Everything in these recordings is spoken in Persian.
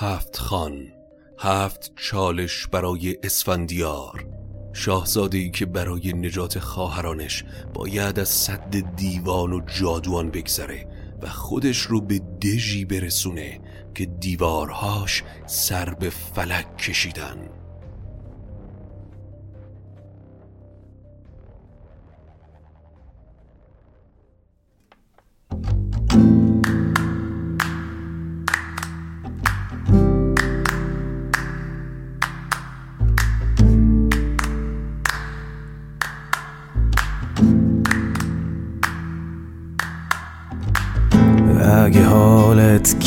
هفت خان هفت چالش برای اسفندیار. شاهزاده ای که برای نجات خواهرانش باید از صد دیوان و جادوان بگذره و خودش رو به دژی برسونه که دیوارهاش سر به فلک کشیدن.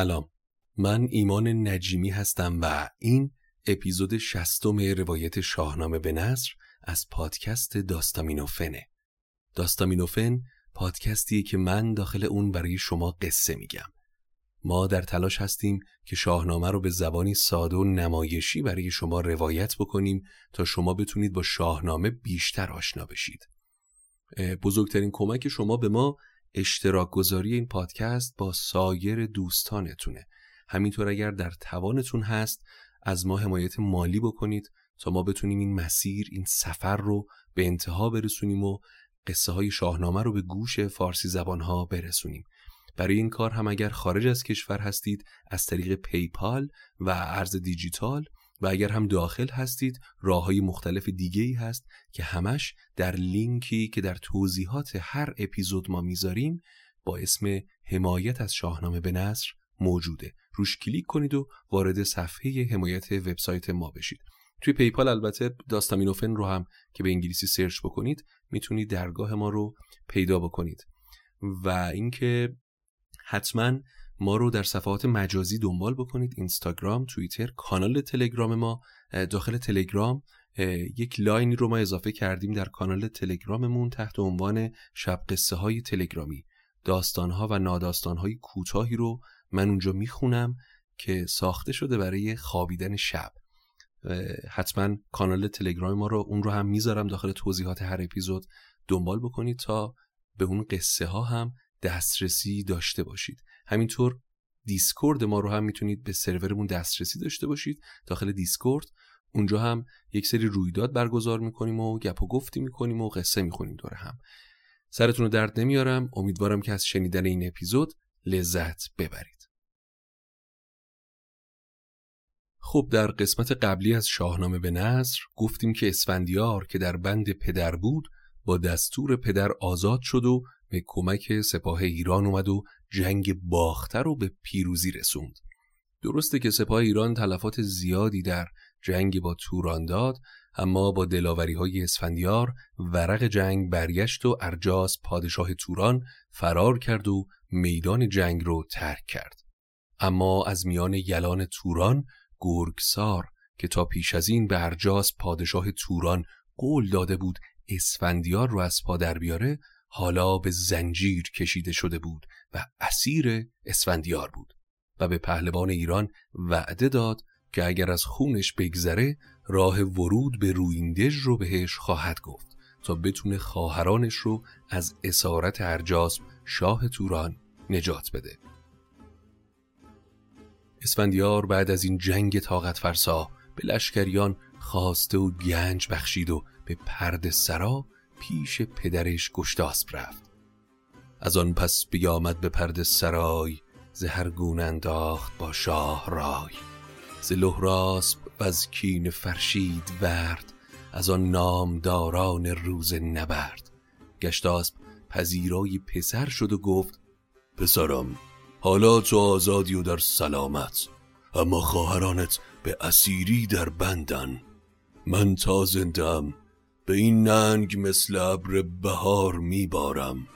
سلام. من ایمان نجیمی هستم و این اپیزود شستم روایت شاهنامه به نصر از پادکست داستامینوفنه. داستامینوفن پادکستیه که من داخل اون برای شما قصه میگم. ما در تلاش هستیم که شاهنامه رو به زبانی ساده و نمایشی برای شما روایت بکنیم تا شما بتونید با شاهنامه بیشتر آشنا بشید. بزرگترین کمک شما به ما اشتراک گذاری این پادکست با سایر دوستانتونه. همینطور اگر در توانتون هست از ما حمایت مالی بکنید تا ما بتونیم این مسیر این سفر رو به انتها برسونیم و قصه های شاهنامه رو به گوش فارسی زبان ها برسونیم. برای این کار هم اگر خارج از کشور هستید از طریق پیپال و ارز دیجیتال و اگر هم داخل هستید راه های مختلف دیگه ای هست که همش در لینکی که در توضیحات هر اپیزود ما می‌ذاریم با اسم حمایت از شاهنامه به نثر موجوده. روش کلیک کنید و وارد صفحه حمایت وبسایت ما بشید. توی PayPal البته داستامینوفن رو هم که به انگلیسی سرچ بکنید می‌تونید درگاه ما رو پیدا بکنید. و اینکه حتما ما رو در صفحات مجازی دنبال بکنید. اینستاگرام توییتر کانال تلگرام ما. داخل تلگرام یک لاینی رو ما اضافه کردیم در کانال تلگراممون تحت عنوان شب قصه های تلگرامی. داستان ها و ناداستان های کوتاهی رو من اونجا می‌خونم که ساخته شده برای خوابیدن شب. حتما کانال تلگرام ما رو اون رو هم می‌ذارم داخل توضیحات هر اپیزود. دنبال بکنید تا به اون قصه ها هم دسترسی داشته باشید. همینطور Discord ما رو هم می‌تونید به سرورمون دسترسی داشته باشید. داخل Discord اونجا هم یک سری رویداد برگزار می‌کنیم و گپ و گفتی می‌کنیم و قصه می‌خونیم دور هم. سرتون رو درد نمیارم امیدوارم که از شنیدن این اپیزود لذت ببرید. خب در قسمت قبلی از شاهنامه به نثر گفتیم که اسفندیار که در بند پدر بود با دستور پدر آزاد شد و به کمک سپاه ایران اومد و جنگ باخته رو به پیروزی رسوند. درسته که سپاه ایران تلفات زیادی در جنگ با توران داد اما با دلاوری های اسفندیار ورق جنگ برگشت و ارجاس پادشاه توران فرار کرد و میدان جنگ رو ترک کرد. اما از میان یلان توران گرگسار که تا پیش از این به ارجاس پادشاه توران قول داده بود اسفندیار رو از پا در بیاره حالا به زنجیر کشیده شده بود و اسیر اسفندیار بود و به پهلوان ایران وعده داد که اگر از خونش بگذره راه ورود به رویندژ رو بهش خواهد گفت تا بتونه خواهرانش رو از اسارت ارجاسب شاه توران نجات بده. اسفندیار بعد از این جنگ طاقت فرسا به لشکریان خواسته و گنج بخشید و به پرد سرا پیش پدرش گشتاسب رفت. از آن پس بیامد به پرد سرای زهرگون انداخت با شاه رای. ز لهراسب و از کین فرشید ورد از آن نامداران روز نبرد. گشتاسب پذیرای پسر شد و گفت پسرم حالا تو آزادی و در سلامت اما خواهرانت به اسیری در بندن. من تا زندم به این ننگ مثل ابر بهار میبارم.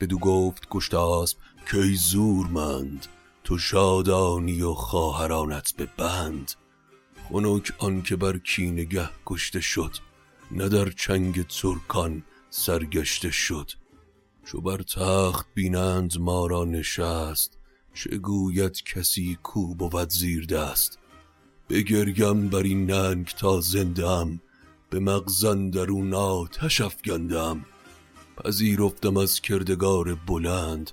بدو گفت گشتاسب کی زورمند تو شادانی و خواهرانت به بند. خنک آن که بر کینگه کشته شد نه در چنگ ترکان سرگشته شد. چو بر تخت بینند ما را نشست چه گوید کسی کو بود زیر دست. بگریم بر این ننگ تا زندم به مغزن درون آتش افگندم. پذیرفتم از کردگار بلند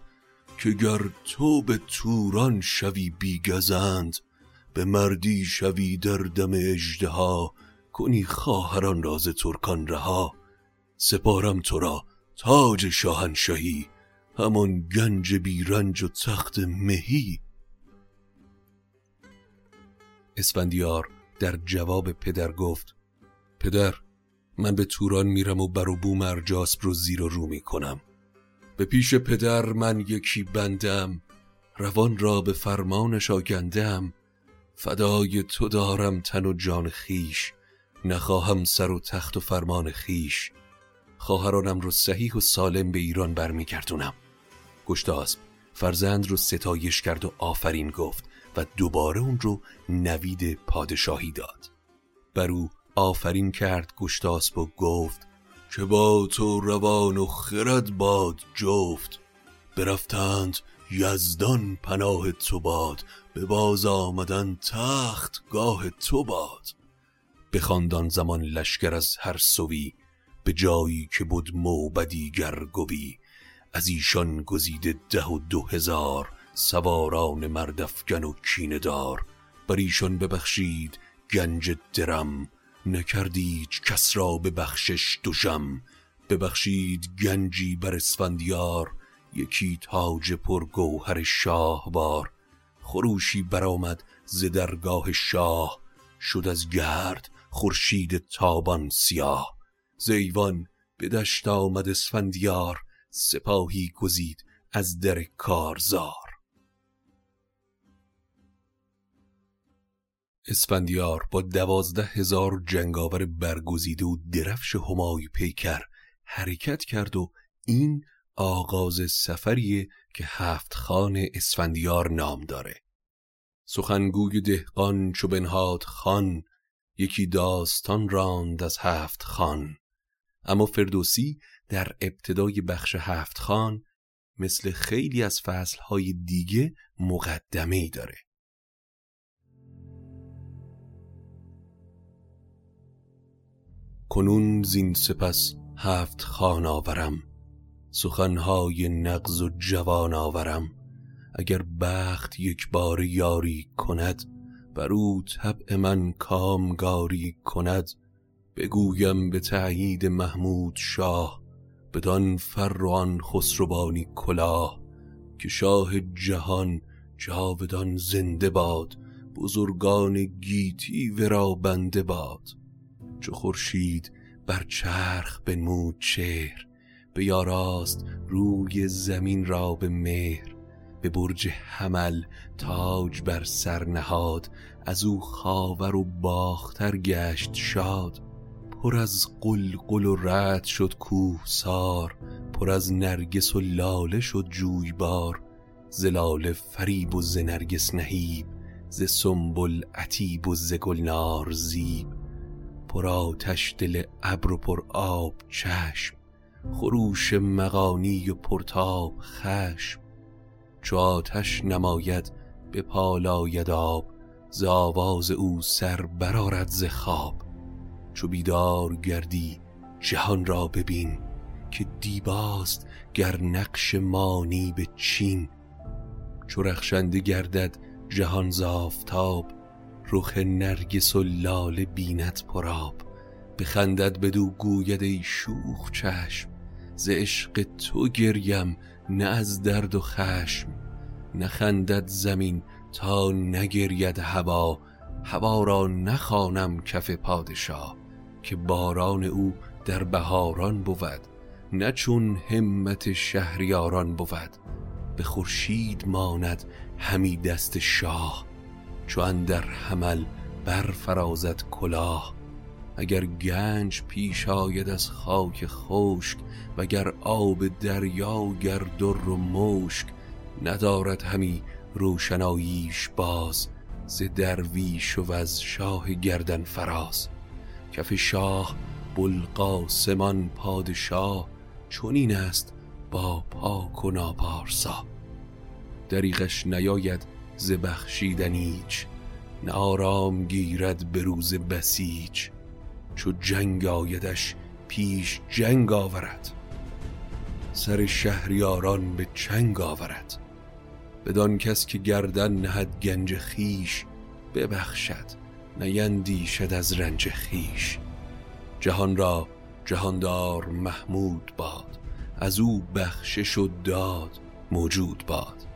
که گر تو به توران شوی بیگزند به مردی شوی در دم اژدها کنی خواهران راز ترکان رها. سپارم تو را تاج شاهنشهی همان گنج بیرنج و تخت مهی. اسفندیار در جواب پدر گفت پدر من به توران میرم و بر و بوم ارجاسب رو زیر و رو می‌کنم. به پیش پدر من یکی بندم روان را به فرمانش آگندم. فدای تو دارم تن و جان خیش نخواهم سر و تخت و فرمان خیش. خواهرانم رو صحیح و سالم به ایران برمیگردونم. گشتاسب فرزند رو ستایش کرد و آفرین گفت و دوباره اون رو نوید پادشاهی داد. بر او آفرین کرد گشتاسب و گفت که با تو روان و خرد باد جفت. برفتند یزدان پناه تو باد به باز آمدن تخت گاه تو باد. بخواند زمان لشکر از هر سوی به جایی که بود موبدی گرگوی از ایشان گزیده ده و دو هزار سواران مردفگن و کیندار بر ایشان ببخشید گنج درم نکردید کس را به بخشش دوشم ببخشید گنجی بر اسفندیار یکی تاج پرگوهر شاهوار. خروشی برآمد ز درگاه شاه شد از گرد خورشید تابان سیاه. زیوان به دشت آمد اسفندیار سپاهی گزید از در کارزار. اسفندیار با دوازده هزار جنگاور برگزیده و درفش همای پیکر حرکت کرد و این آغاز سفریه که هفت خان اسفندیار نام داره. سخنگوی دهقان چو بنهاد خان یکی داستان راند از هفت خان. اما فردوسی در ابتدای بخش هفت خان مثل خیلی از فصلهای دیگه مقدمه ای داره. کنون زین سپس هفت خان آورم. سخنهای نغز و جوان آورم. اگر بخت یک بار یاری کند بر او طبع من کامگاری کند. بگویم به تأیید محمود شاه بدان فر و آن خسروانی کلاه. که شاه جهان جاودان زنده باد بزرگان گیتی ورا بنده باد. چو خورشید بر چرخ بنمود چهر به یاراست روی زمین را به مهر به برج حمل تاج بر سر نهاد از او خاور و باختر گشت شاد. پر از قلقل و رد شد کوه سار پر از نرگس و لاله شد جویبار ز لاله فریب و ز نرگس نهیب ز سنبل عتیب و ز گلنار زیب. پر آتش دل ابر و پر آب چشم خروش مغانی و پرتاب خشم. چو آتش نماید به پالاید آب ز آواز او سر برآرد ز خواب. چو بیدار گردی جهان را ببین که دیباست گر نقش مانی به چین. چو رخشنده گردد جهان زافتاب رخ نرگس و لاله بیند پراب بخندد بدو گوید ای شوخ چشم. ز عشق تو گریم نه از درد و خشم. نخندد زمین تا نگرید هوا. هوا را نخوانم کف پادشاه که باران او در بهاران بود. نه چون همت شهریاران بود. به خورشید ماند همی دست شاه. چو اندر حمل برفرازد کلاه. اگر گنج پیش آید از خاک خشک وگر آب دریا گر در و مشک ندارد همی روشناییش باز ز درویش و از شاه گردن فراز. کف شاه بلقاسمان پادشاه چنین است با پاک و ناپارسا. دریغش نیاید ز بخشیدن ایچ نه آرام گیرد به روز بسیج چو جنگ آیدش پیش جنگ آورد سر شهریاران به چنگ آورد. بدان کس که گردن نهد گنج خیش ببخشد نیندیشد از رنج خیش جهان را جهاندار محمود باد از او بخشش و داد موجود باد.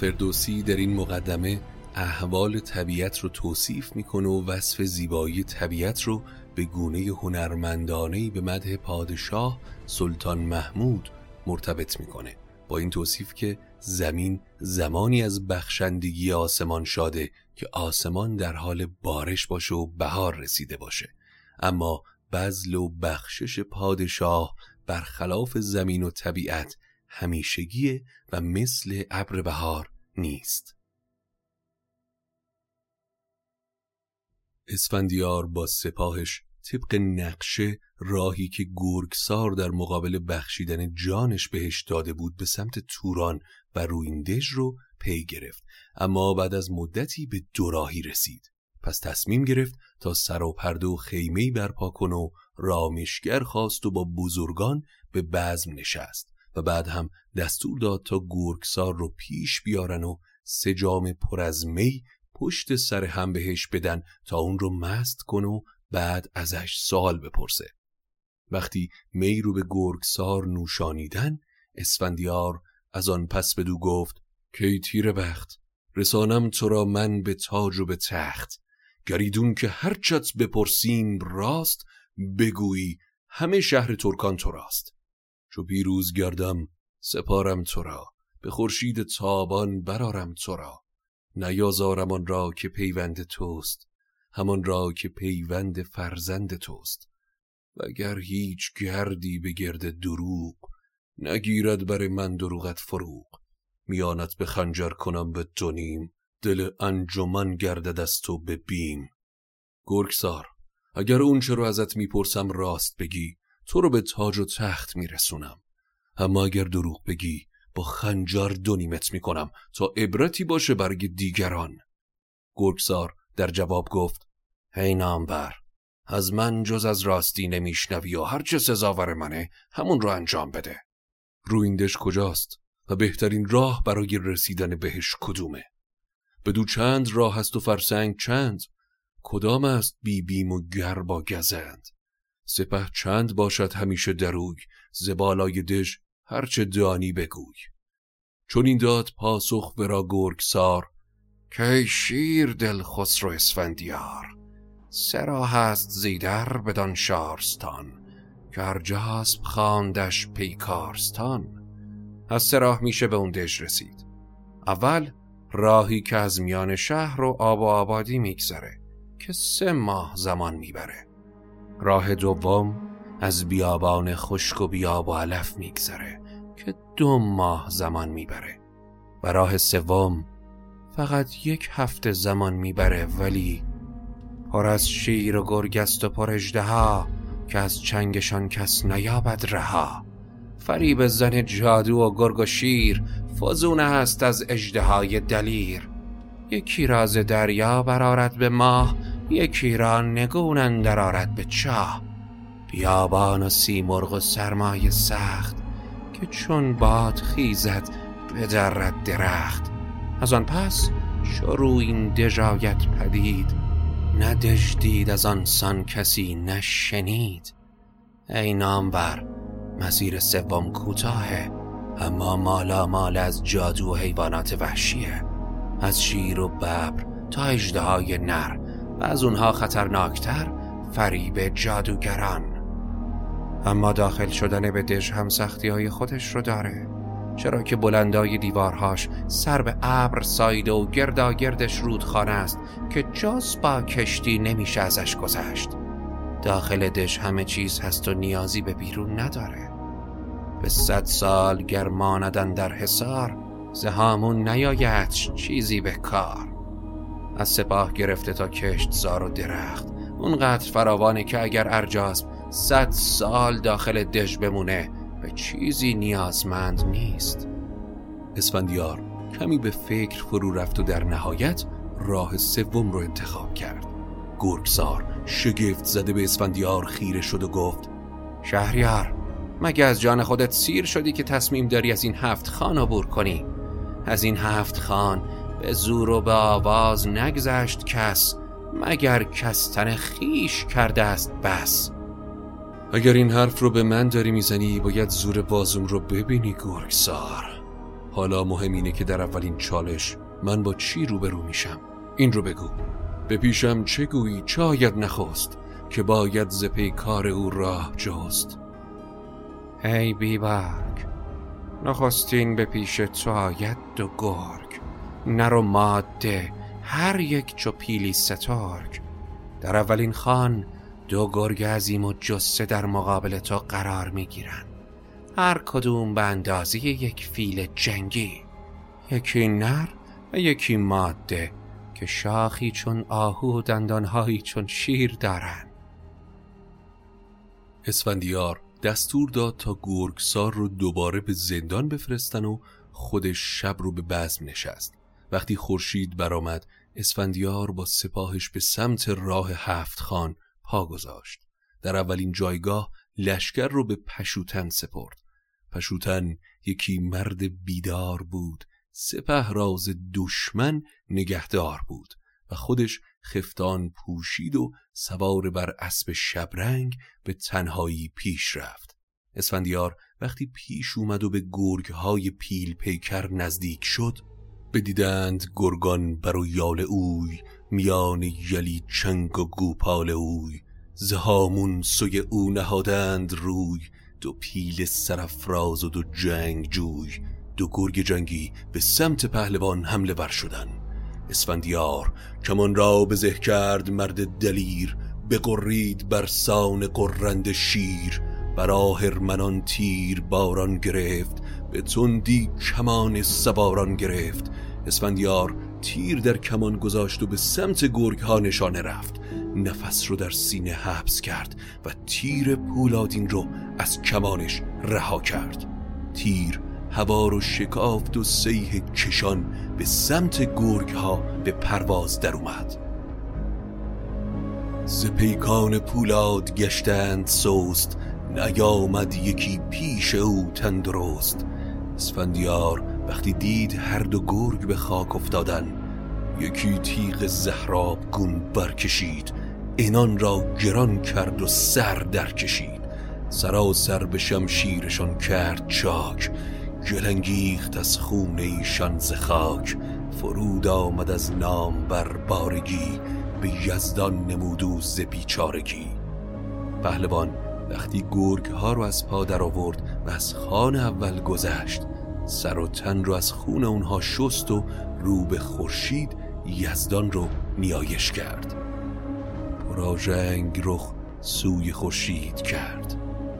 فردوسی در این مقدمه احوال طبیعت رو توصیف می‌کنه و وصف زیبایی طبیعت رو به گونه هنرمندانه به مده پادشاه سلطان محمود مرتبط می‌کنه. با این توصیف که زمین زمانی از بخشندگی آسمان شاده که آسمان در حال بارش باشه و بهار رسیده باشه. اما بزل و بخشش پادشاه برخلاف زمین و طبیعت همیشگیه و مثل ابر بهار نیست. اسفندیار با سپاهش طبق نقشه راهی که گرگسار در مقابل بخشیدن جانش بهش داده بود به سمت توران و رویندژ رو پی گرفت. اما بعد از مدتی به دوراهی رسید. پس تصمیم گرفت تا سر و پرده و خیمهی برپا کن و رامشگر خواست و با بزرگان به بزم نشست. و بعد هم دستور داد تا گرگسار رو پیش بیارن و سه جام پر از می پشت سر هم بهش بدن تا اون رو مست کن و بعد ازش سوال بپرسه. وقتی می رو به گرگسار نوشانیدن اسفندیار از آن پس بدو گفت کی تیر بخت؟ رسانم تو را من به تاج و به تخت. گریدون که هرچت بپرسیم راست بگویی همه شهر ترکان تو راست. چو پیروز گردم سپارم تو را به خورشید تابان برارم تو را نیازارم آن را که پیوند توست همان را که پیوند فرزند توست. وگر هیچ گردی به گرد دروغ نگیرد بر من دروغت فروغ میانت به خنجر کنم به دونیم دل انجمن گردد از تو به بیم. گرگسار اگر اون رو ازت می‌پرسم راست بگی. تو رو به تاج و تخت میرسونم. اما اگر دروغ بگی با خنجر دونیمت می‌کنم تا عبرتی باشه برگ دیگران. گرگسار در جواب گفت هی نامبر از من جز از راستی نمیشنوی و هرچه سزاور منه همون رو انجام بده. رویندش کجاست و بهترین راه برای رسیدن بهش کدومه؟ بدو چند راه هست و فرسنگ چند؟ کدام است بی بیم و گر با گزند؟ سپه چند باشد همیشه دروگ زبالای دژ هرچه دانی بگوی. چون این داد پاسخ ورا گرگسار که شیر دل خسرو اسفندیار سرا هست زیدر بدان شارستان که هر جاسب خواندش پیکارستان. از سراح میشه به اون دژ رسید. اول راهی که از میان شهر و آب و آبادی میگذره که سه ماه زمان می‌بره. راه دوم از بیابان خشک و بیاب و علف میگذره که دو ماه زمان می‌بره و راه سوم فقط یک هفته زمان می‌بره ولی پر از شیر و گرگست و پر ها که از چنگشان کس نیابد رها. فریب زن جادو و گرگ و شیر فزونه هست از های دلیر. یکی راز دریا برارد به ماه یکی را نگون اندر به چاه. بیابان و سیمرغ و سرمایه سخت که چون باد خیزد بدرد درخت. از آن پس شروع این دژایت پدید. نه دید از آن سان کسی نشنید ای نامور مسیر سوم کوتاهه اما مالا مال از جادو و حیوانات وحشیه. از شیر و ببر تا اجده نر. و از اونها خطرناکتر فریب جادوگران. اما داخل شدن به دژ هم سختی های خودش رو داره چرا که بلندای دیوارهاش سر به ابر سایده و گردا گردش رودخانه است که جز با کشتی نمیشه ازش گذشت. داخل دژ همه چیز هست و نیازی به بیرون نداره. به صد سال گرماندن در حصار زهامون نیاید چیزی به کار. از سپاه گرفته تا کشت زار و درخت. اونقدر فراوانه که اگر ارجاسب صد سال داخل دژ بمونه به چیزی نیازمند نیست. اسفندیار کمی به فکر فرو رفت و در نهایت راه سوم رو انتخاب کرد. گرگسار شگفت زده به اسفندیار خیره شد و گفت شهریار مگه از جان خودت سیر شدی که تصمیم داری از این هفت خان عبور کنی؟ از این هفت خان به زور و به آواز نگذشت کس مگر کستن خیش کرده است بس. اگر این حرف رو به من داری می‌زنی باید زور بازوم رو ببینی گرگسار. حالا مهم اینه که در اولین چالش من با چی روبرو میشم. این رو بگو. به پیشم چه گویی؟ چه آید نخست که باید ز کار او راه جست؟ ای بیبرگ نخستین به پیش تو آید دو گرگ. نر و ماده هر یک چو پیلی سترگ در اولین خان دو گرگ عظیم و جسه در مقابل تو قرار می گیرن هر کدوم به اندازه یک فیل جنگی. یکی نر و یکی ماده که شاخی چون آهو و دندانهایی چون شیر دارن. اسفندیار دستور داد تا گرگسار رو دوباره به زندان بفرستن و خودش شب رو به بزم نشست. وقتی خورشید برآمد اسفندیار با سپاهش به سمت راه هفت خان پا گذاشت. در اولین جایگاه لشکر رو به پشوتن سپرد. پشوتن یکی مرد بیدار بود سپه راز دشمن نگهدار بود و خودش خفتان پوشید و سوار بر اسب شبرنگ به تنهایی پیش رفت. اسفندیار وقتی پیش اومد و به گرگهای پیل پیکر نزدیک شد بدیدند گرگان بر و یال اوی میان یلی چنگ و گوپال اوی. زهامون سوی او نهادند روی دو پیل سرفراز و دو جنگ جوی. دو گرگ جنگی به سمت پهلوان حمله ور شدن. اسفندیار کمان را بزه کرد مرد دلیر بقرید بر سان قرند شیر. بر منان تیر باران گرفت به تندی کمان سواران گرفت. اسفندیار تیر در کمان گذاشت و به سمت گرگ ها نشانه رفت. نفس رو در سینه حبس کرد و تیر پولادین رو از کمانش رها کرد. تیر هوا رو شکافت و سیه کشان به سمت گرگ ها به پرواز در اومد. ز پیکان پولاد گشتند سوست نیامد یکی پیش او تندرست. اسفندیار وقتی دید هر دو گرگ به خاک افتادن یکی تیغ زهراب گون برکشید اینان را گران کرد و سر در کشید سراسر به شمشیرشان کرد چاک گلنگیخت از خون ایشان ز خاک. فرود آمد از نام بر بارگی به یزدان نمودو ز بیچارگی. پهلوان وقتی گرگ ها رو از پا در آورد و از خان اول گذشت سر و تن رو از خون اونها شست و رو به خورشید یزدان رو نیایش کرد. پراژنگ رخ سوی خورشید کرد.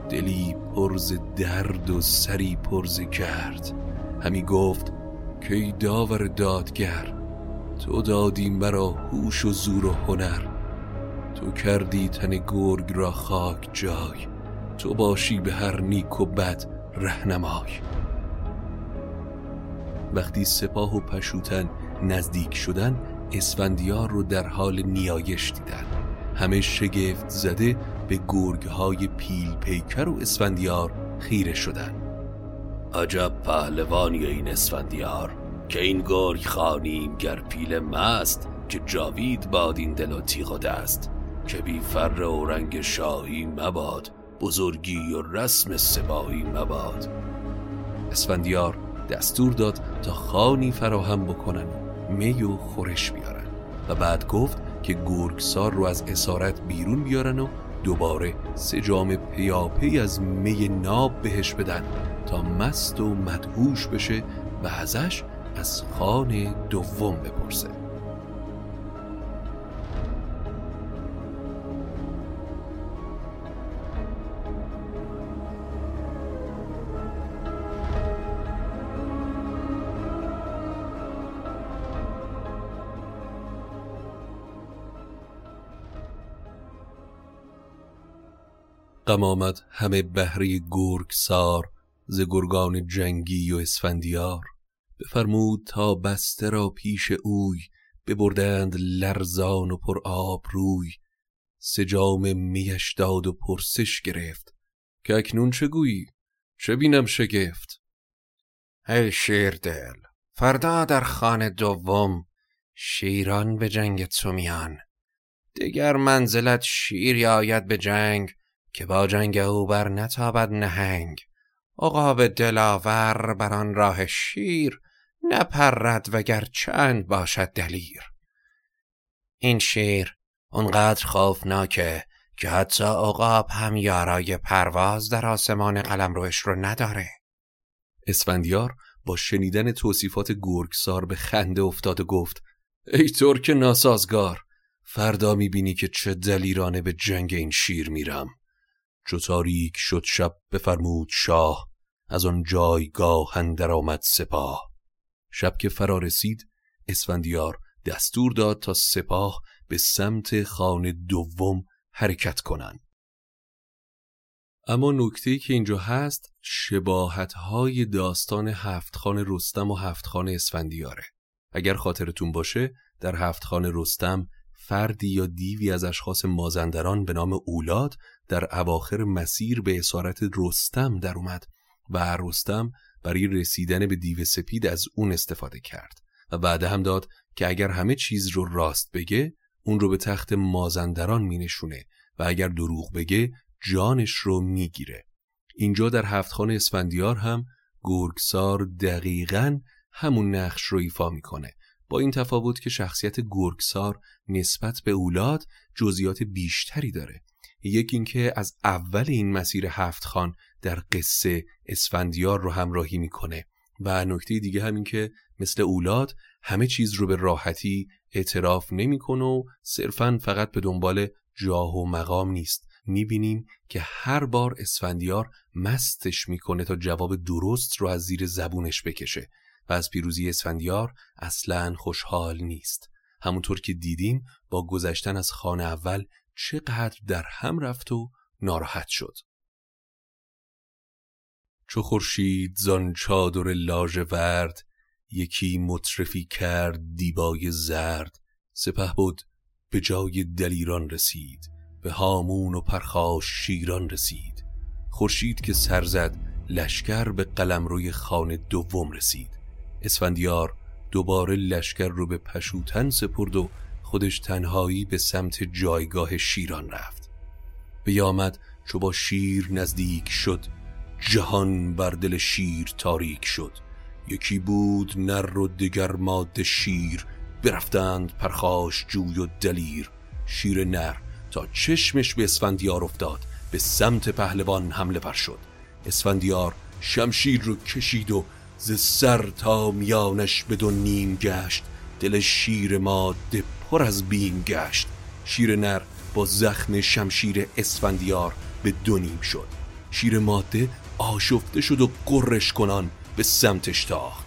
دلی پرز درد و سری پرز کرد. همی گفت که ای داور دادگر تو دادی مرا هوش و زور و هنر. تو کردی تن گرگ را خاک جای. تو باشی به هر نیک و بد رهنمای. وقتی سپاه و پشوتن نزدیک شدن اسفندیار رو در حال نیایش دیدن همه شگفت زده به گرگ های پیل پیکر و اسفندیار خیره شدن عجب پهلوانی این اسفندیار که این گرگ خانیم گر پیل مست که جاوید باد این دل و تیغ و دست. که بی فر و رنگ شاهی مباد بزرگی و رسم سبایی مباد. اسفندیار دستور داد تا خانی فراهم بکنن می و خورش بیارن. و بعد گفت که گرگسار رو از اسارت بیرون بیارن و دوباره سه جام پیاپی از می ناب بهش بدن تا مست و مدهوش بشه و ازش از خان دوم بپرسه. غم آمد همه گرگ سار ز گرگان جنگی و اسفندیار. بفرمود تا بسته را پیش اوی ببردند لرزان و پر آب روی. سجام میش داد و پرسش گرفت که اکنون چه گویی؟ چه بینم شگفت؟ ای شیر دل فردا در خانه دوم شیران به جنگ تو میان دیگر منزلت شیر آید به جنگ که با جنگ او بر نتابد نهنگ. عقاب دلاور بر آن راه شیر نپرد وگر چند باشد دلیر. این شیر اونقدر خوفناکه که حتی عقاب هم یارای پرواز در آسمان قلمروش رو نداره. اسفندیار با شنیدن توصیفات گرگسار به خنده افتاد و گفت ای ترک ناسازگار فردا می‌بینی که چه دلیرانه به جنگ این شیر میرم. چو تاریک شد شب بفرمود شاه از آن جایگاه اندر آمد سپاه شب که فرا رسید اسفندیار دستور داد تا سپاه به سمت خانه دوم حرکت کنند. اما نکته که اینجا هست شباهت های داستان هفت خانه رستم و هفت خانه اسفندیاره اگر خاطرتون باشه در هفت خانه رستم فردی یا دیوی از اشخاص مازندران به نام اولاد در اواخر مسیر به اسارت رستم در اومد و رستم برای رسیدن به دیو سپید از اون استفاده کرد و بعد هم داد که اگر همه چیز رو راست بگه اون رو به تخت مازندران می نشونه و اگر دروغ بگه جانش رو می‌گیره. اینجا در هفتخانه اسفندیار هم گرگسار دقیقا همون نقش رو ایفا می‌کنه. با این تفاوت که شخصیت گرگسار نسبت به اولاد جزئیات بیشتری داره. یکی اینکه از اول این مسیر هفت خان در قصه اسفندیار رو همراهی می‌کنه. و نکته دیگه همین که مثل اولاد همه چیز رو به راحتی اعتراف نمی‌کنه و صرفا فقط به دنبال جاه و مقام نیست. می‌بینیم که هر بار اسفندیار مستش می‌کنه تا جواب درست رو از زیر زبونش بکشه. و از پیروزی اسفندیار اصلا خوشحال نیست. همونطور که دیدیم با گذشتن از خانه اول چقدر در هم رفت و ناراحت شد. چو خورشید زان چادر ورد یکی مطرفی کرد دیبای زرد. سپه بود به جای دلیران رسید به هامون و پرخاش شیران رسید. خورشید که سر زد لشکر به روی خانه دوم رسید. اسفندیار دوباره لشکر رو به پشوتن سپرد و خودش تنهایی به سمت جایگاه شیران رفت. بیامد چو با شیر نزدیک شد جهان بر دل شیر تاریک شد. یکی بود نر و دگر ماده شیر برفتند پرخاش جوی و دلیر. شیر نر تا چشمش به اسفندیار افتاد به سمت پهلوان حمله پر شد. اسفندیار شمشیر رو کشید و ز سر تا میانش به دو نیم گشت. دل شیر ماده پر از بیم گشت. شیر نر با زخم شمشیر اسفندیار به دو نیم شد. شیر ماده آشفته شد و قرش کنان به سمتش تاخت.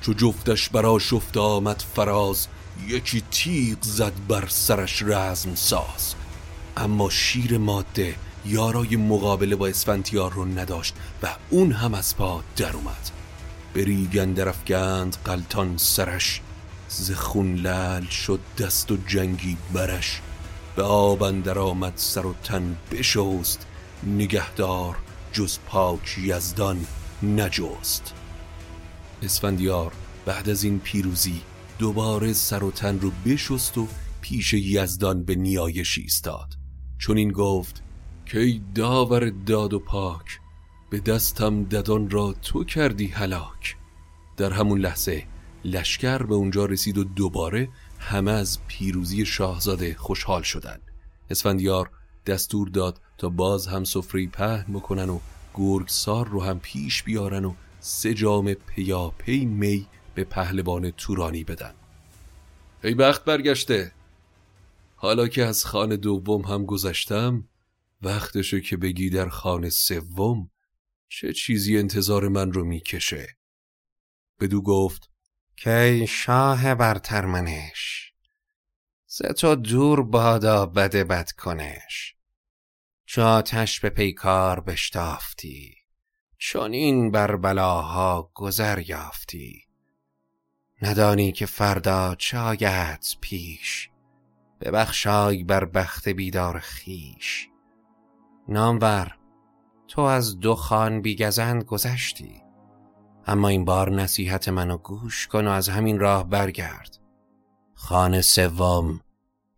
چو جفتش برا شفت آمد فراز یکی تیغ زد بر سرش رزم ساز. اما شیر ماده یارای مقابله با اسفندیار رو نداشت و اون هم از پا در اومد. بریگن درفگند قلتان سرش ز خون لل شد دست و جنگی برش به آب اندر آمد سر و تن بشوست نگهدار جز پاک یزدان نجست. اسفندیار بعد از این پیروزی دوباره سر و تن رو بشست و پیش یزدان به نیایش ایستاد. چون این گفت که داور داد و پاک به دستم ددان را تو کردی هلاک. در همون لحظه لشکر به اونجا رسید و دوباره همه از پیروزی شاهزاده خوشحال شدند. اسفندیار دستور داد تا باز هم سفری پهن بکنن و گرگسار رو هم پیش بیارن و سه جام پیاپی می به پهلوان تورانی بدن. ای بخت برگشته. حالا که از خانه دوم هم گذشتم وقتشه که بگی در خانه سوم چه چیزی انتظار من رو می‌کشه؟ بدو گفت که شاه برترمنش. سه تا دور بادا بده بد کنش. چو آتش به پیکار بشتافتی چون این بر بلاها گذر یافتی. ندانی که فردا چایت پیش ببخشای بر بخت بیدار خیش نامور تو از دخان بیگزند گذشتی. اما این بار نصیحت منو گوش کن و از همین راه برگرد. خانه سوم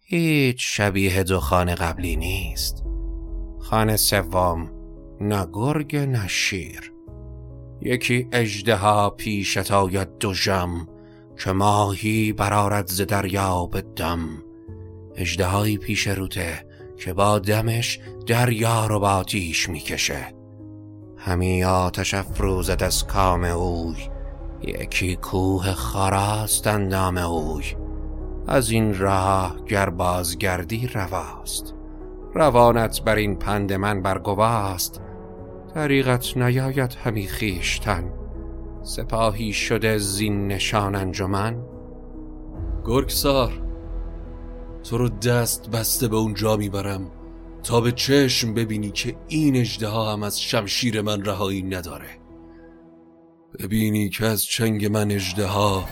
هیچ شبیه دخان قبلی نیست. خانه سوم نه گرگ نه شیر. یکی اژدها پیشت آید جم که ماهی برارد ز دریا به دم. اژدهایی پیش روته که با دمش دریا رو با آتیش می‌کشه. همی آتش افروزد از کام اوی. یکی کوه خراست اندام اوی. از این راه گر بازگردی رواست. روانت بر این پند من برگواست. طریقت نیاید همی خیشتن سپاهی شده زین نشان انجمن. گرگسار تو رو دست بسته به اونجا می‌برم. تا به چشم ببینی که این اجده هم از شمشیر من رهایی نداره. ببینی که از چنگ من اجده ها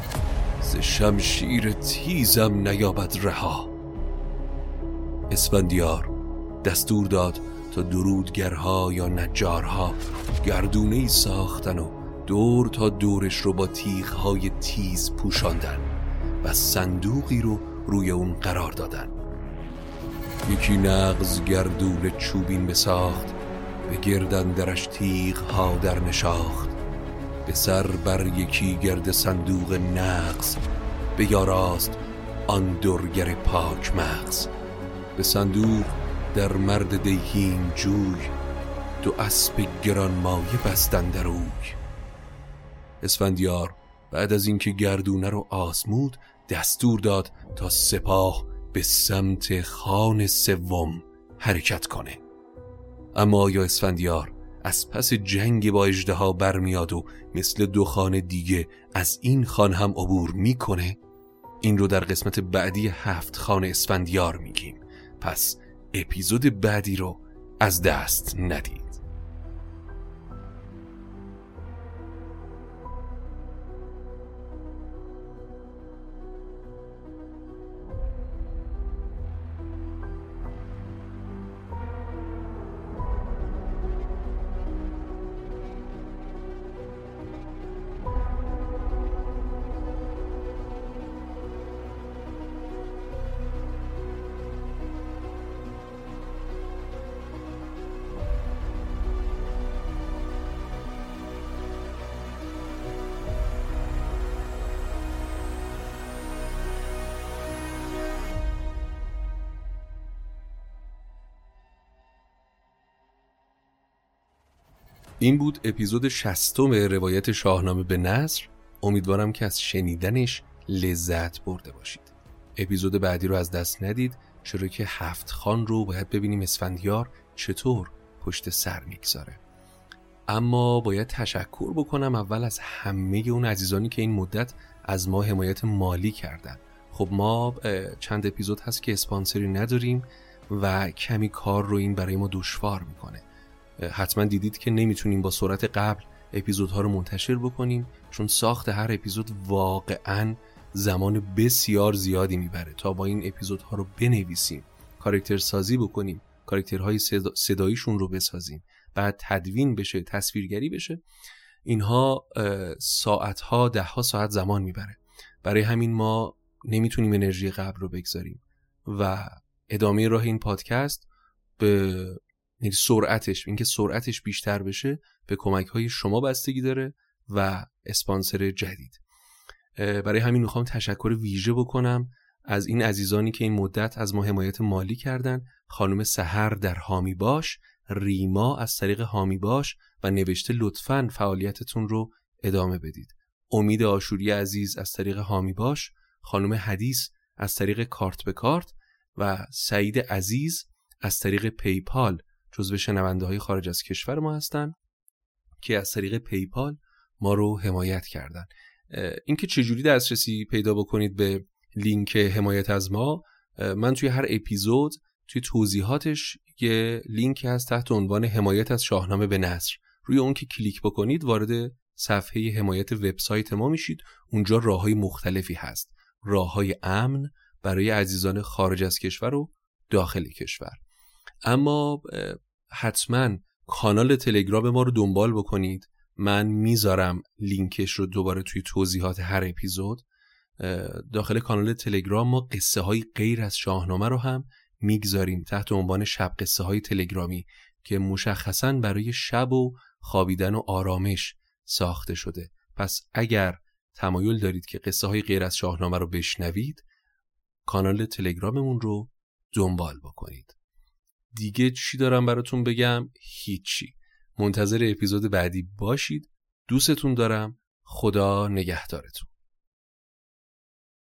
ز شمشیر تیزم نیابد رها. اسفندیار دستور داد تا درودگرها یا نجارها گردونه ای ساختن و دور تا دورش رو با تیغهای تیز پوشاندن و صندوقی رو روی اون قرار دادن. یکی نغز گردون چوبین بساخت به گردن درش تیغ ها در نشاخت. به سر بر یکی گرد صندوق نغز به یاراست آن درگر پاک مغز. به صندوق در مرد دیهیم جوی دو اسب گران مایه بستن در اوی. اسفندیار بعد از اینکه گردونه رو آسمود دستور داد تا سپاه به سمت خان سوم حرکت کنه. اما آیا اسفندیار از پس جنگ با اجده برمیاد و مثل دو خانه دیگه از این خان هم عبور می‌کنه این رو در قسمت بعدی هفت خان اسفندیار میگیم. پس اپیزود بعدی رو از دست ندید این بود اپیزود شستم روایت شاهنامه به نصر امیدوارم که از شنیدنش لذت برده باشید. اپیزود بعدی رو از دست ندید چرا که هفت خان رو باید ببینیم اسفندیار چطور پشت سر می‌گذاره. اما باید تشکر بکنم اول از همه اون عزیزانی که این مدت از ما حمایت مالی کردن. خب ما چند اپیزود هست که اسپانسری نداریم و کمی کار رو این برای ما دشوار می‌کنه. حتما دیدید که نمی‌تونیم با سرعت قبل اپیزودها رو منتشر بکنیم چون ساخت هر اپیزود واقعا زمان بسیار زیادی می‌بره تا با این اپیزودها رو بنویسیم کارکتر سازی بکنیم کارکترهای صداییشون رو بسازیم بعد تدوین بشه تصویرگری بشه اینها ساعتها دهها ساعت زمان می‌بره. برای همین ما نمی‌تونیم انرژی قبل رو بگذاریم و ادامه راه این پادکست به یعنی سرعتش اینکه سرعتش بیشتر بشه به کمک های شما بستگی داره و اسپانسر جدید. برای همین می‌خوام تشکر ویژه بکنم از این عزیزانی که این مدت از ما حمایت مالی کردن. خانم سهر در هامی باش ریما از طریق هامی باش و نوشته لطفا فعالیتتون رو ادامه بدید. امید آشوری عزیز از طریق حامی باش خانم حدیث از طریق کارت به کارت و سعید عزیز از طریق PayPal جزو شنونده های خارج از کشور ما هستن که از طریق PayPal ما رو حمایت کردن. اینکه چجوری دسترسی پیدا بکنید به لینک حمایت از ما من توی هر اپیزود توی توضیحاتش یه لینک هست تحت عنوان حمایت از شاهنامه به نثر. روی اون که کلیک بکنید وارد صفحه حمایت وبسایت ما میشید. اونجا راه های مختلفی هست. راه های امن برای عزیزان خارج از کشور و داخل کشور. اما حتما کانال تلگرام ما رو دنبال بکنید. من می‌ذارم لینکش رو دوباره توی توضیحات هر اپیزود. داخل کانال تلگرام ما قصه های غیر از شاهنامه رو هم می‌گذاریم تحت عنوان شب قصه های تلگرامی که مشخصا برای شب و خوابیدن و آرامش ساخته شده. پس اگر تمایل دارید که قصه های غیر از شاهنامه رو بشنوید کانال تلگراممون رو دنبال بکنید. دیگه چی دارم براتون بگم؟ هیچی. منتظر اپیزود بعدی باشید. دوستتون دارم. خدا نگهدارتون.